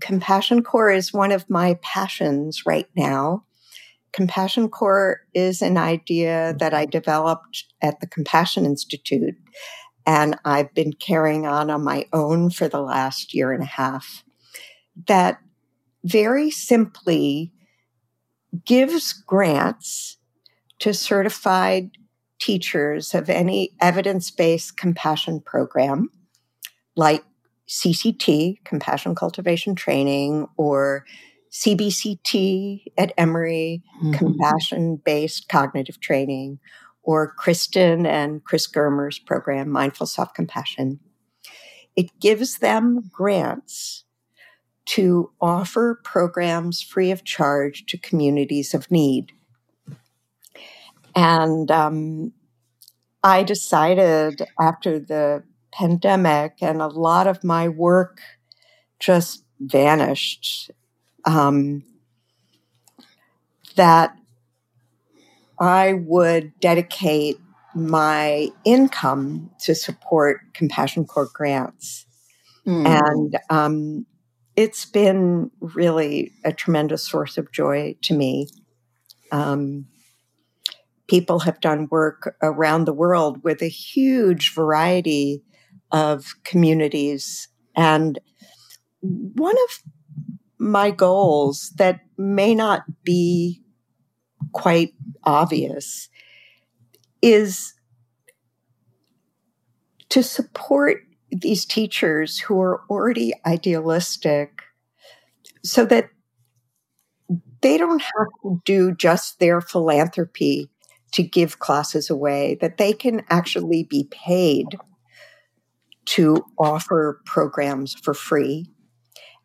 Compassion Corps is one of my passions right now. Compassion Corps is an idea that I developed at the Compassion Institute, and I've been carrying on on my own for the last year and a half. That very simply gives grants to certified teachers of any evidence based compassion program like CCT, Compassion Cultivation Training, or CBCT at Emory, mm-hmm. compassion based cognitive training, or Kristin and Chris Germer's program, Mindful Self Compassion. It gives them grants to offer programs free of charge to communities of need. And um, I decided after the pandemic and a lot of my work just vanished um, that I would dedicate my income to support Compassion Corps grants. Mm. And um, it's been really a tremendous source of joy to me. Um, people have done work around the world with a huge variety of communities. And one of my goals that may not be quite obvious is to support these teachers who are already idealistic so that they don't have to do just their philanthropy to give classes away, that they can actually be paid to offer programs for free.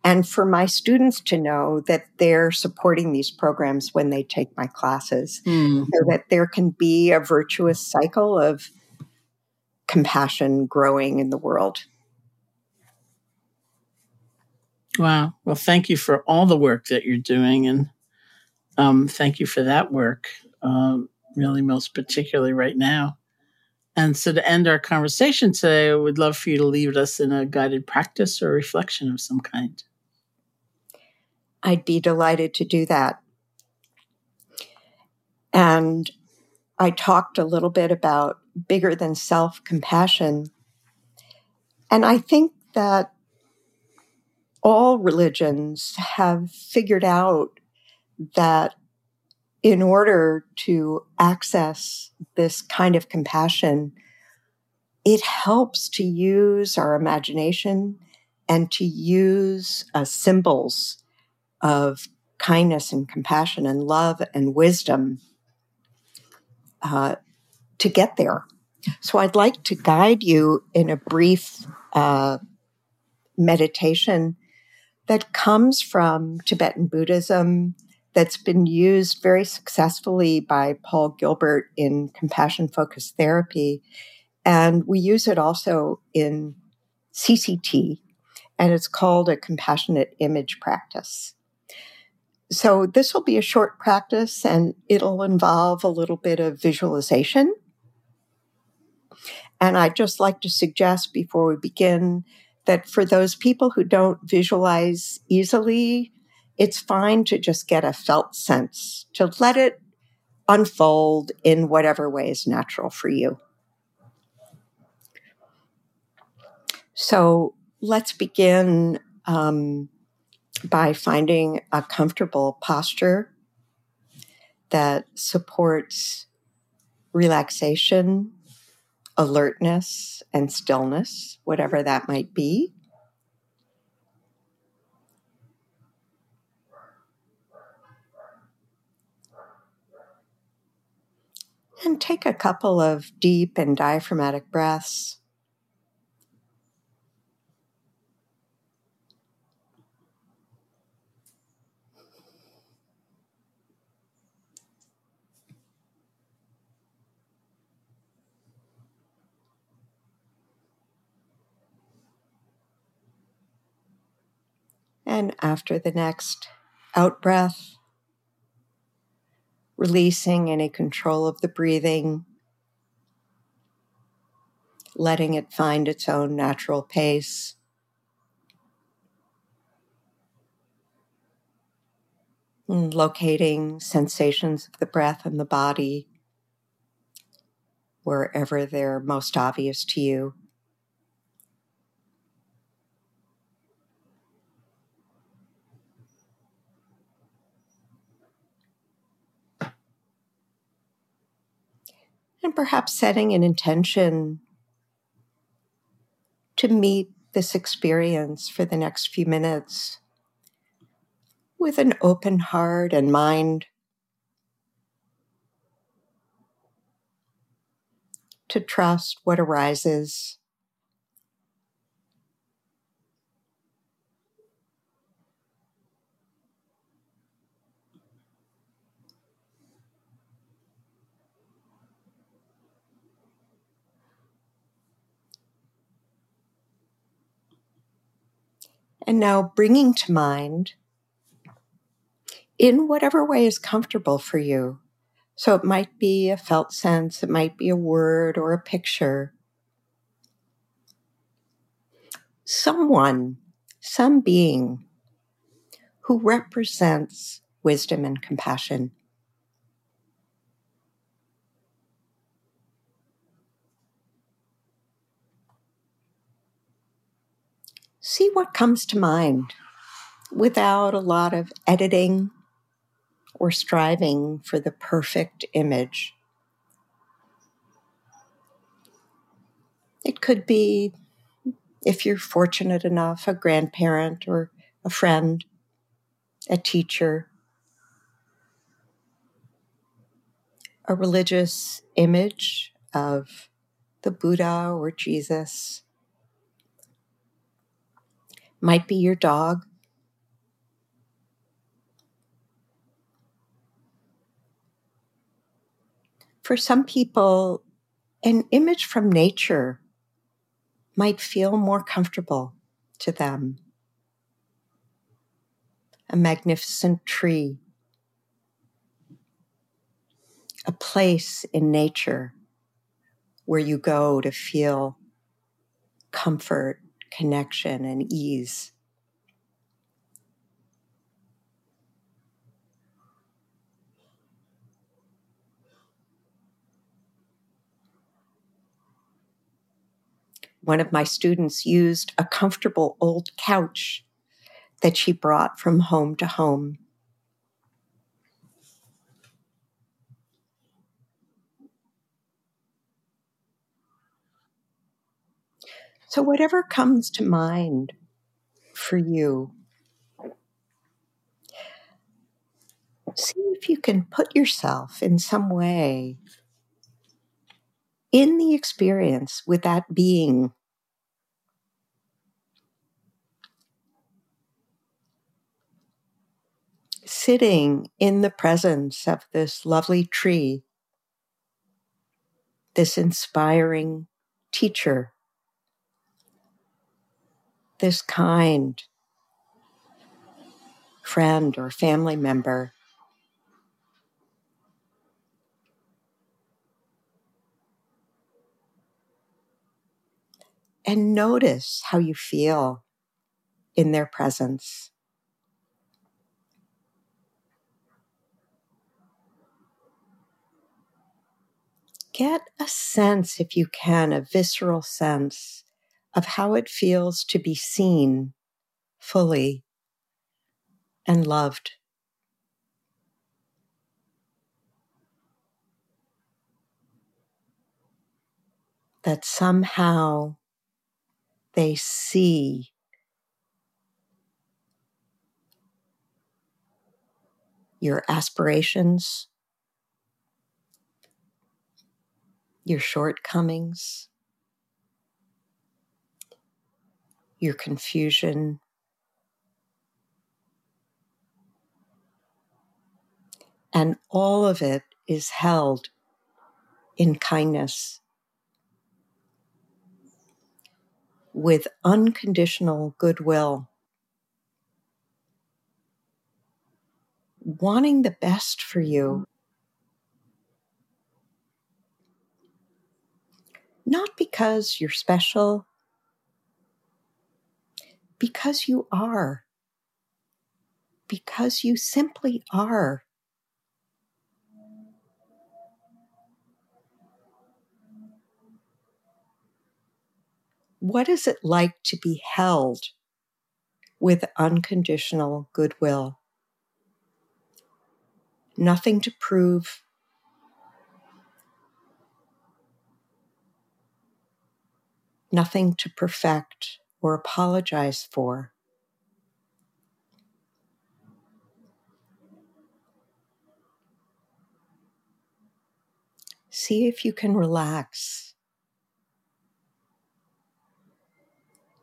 And for my students to know that they're supporting these programs when they take my classes, mm. so that there can be a virtuous cycle of compassion growing in the world. Wow. Well, thank you for all the work that you're doing. And um, thank you for that work, um, really, most particularly right now. And so, to end our conversation today, I would love for you to leave us in a guided practice or reflection of some kind. I'd be delighted to do that. And I talked a little bit about bigger than self compassion. And I think that all religions have figured out that in order to access this kind of compassion, it helps to use our imagination and to use uh, symbols of kindness and compassion and love and wisdom uh, to get there. So I'd like to guide you in a brief uh, meditation that comes from Tibetan Buddhism that's been used very successfully by Paul Gilbert in compassion focused therapy. And we use it also in CCT, and it's called a compassionate image practice. So, this will be a short practice and it'll involve a little bit of visualization. And I'd just like to suggest before we begin that for those people who don't visualize easily, it's fine to just get a felt sense, to let it unfold in whatever way is natural for you. So let's begin um, by finding a comfortable posture that supports relaxation alertness and stillness, whatever that might be. And take a couple of deep and diaphragmatic breaths. And after the next out breath, releasing any control of the breathing, letting it find its own natural pace. Locating sensations of the breath and the body wherever they're most obvious to you. And perhaps setting an intention to meet this experience for the next few minutes with an open heart and mind. To trust what arises And now bringing to mind in whatever way is comfortable for you. So it might be a felt sense, it might be a word or a picture. Someone, some being who represents wisdom and compassion. See what comes to mind without a lot of editing or striving for the perfect image. It could be, if you're fortunate enough, a grandparent or a friend, a teacher, a religious image of the Buddha or Jesus might be your dog. For some people, an image from nature might feel more comfortable to them. A magnificent tree, a place in nature where you go to feel comfort connection and ease. One of my students used a comfortable old couch that she brought from home to home. So, whatever comes to mind for you, see if you can put yourself in some way in the experience with that being. Sitting in the presence of this lovely tree, this inspiring teacher this kind friend or family member. And notice how you feel in their presence. Get a sense, if you can, a visceral sense of how it feels to be seen fully and loved. That somehow they see your aspirations, your shortcomings, your confusion. And all of it is held in kindness with unconditional goodwill. wanting the best for you. Not because you're special, because you are. Because you simply are. What is it like to be held with unconditional goodwill? Nothing to prove. Nothing to perfect or apologize for. See if you can relax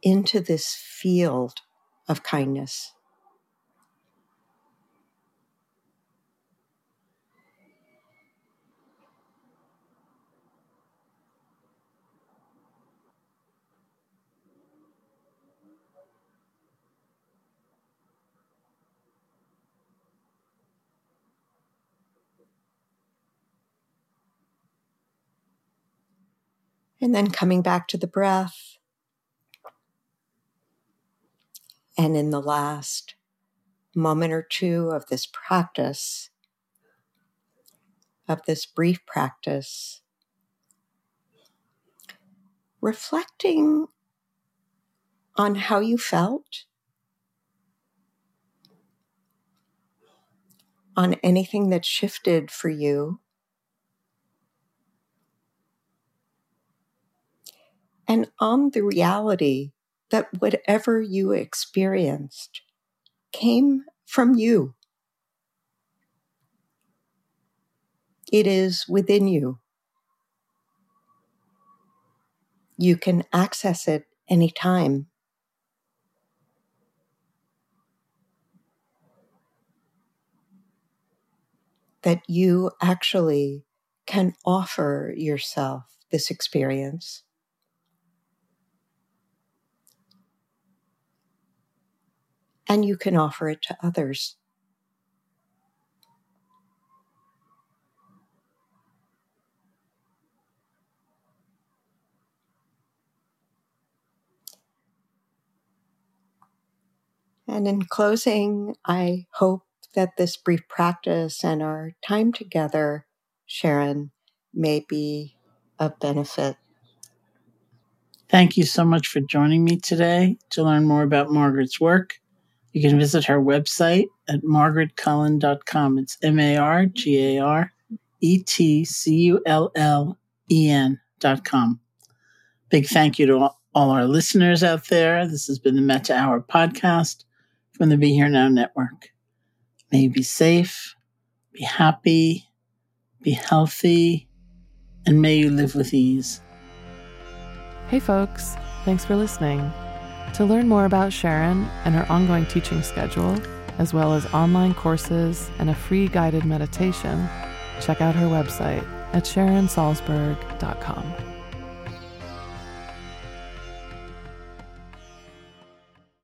into this field of kindness. And then coming back to the breath. And in the last moment or two of this practice, of this brief practice, reflecting on how you felt, on anything that shifted for you, and on the reality that whatever you experienced came from you. It is within you. You can access it anytime. That you actually can offer yourself this experience. And you can offer it to others. And in closing, I hope that this brief practice and our time together, Sharon, may be of benefit. Thank you so much for joining me today. To learn more about Margaret's work, you can visit her website at margaretcullen.com. It's M A R G A R E T C U L L E N.com. Big thank you to all, all our listeners out there. This has been the Metta Hour podcast from the Be Here Now Network. May you be safe, be happy, be healthy, and may you live with ease. Hey, folks. Thanks for listening. To learn more about Sharon and her ongoing teaching schedule, as well as online courses and a free guided meditation, check out her website at sharonsalzberg.com.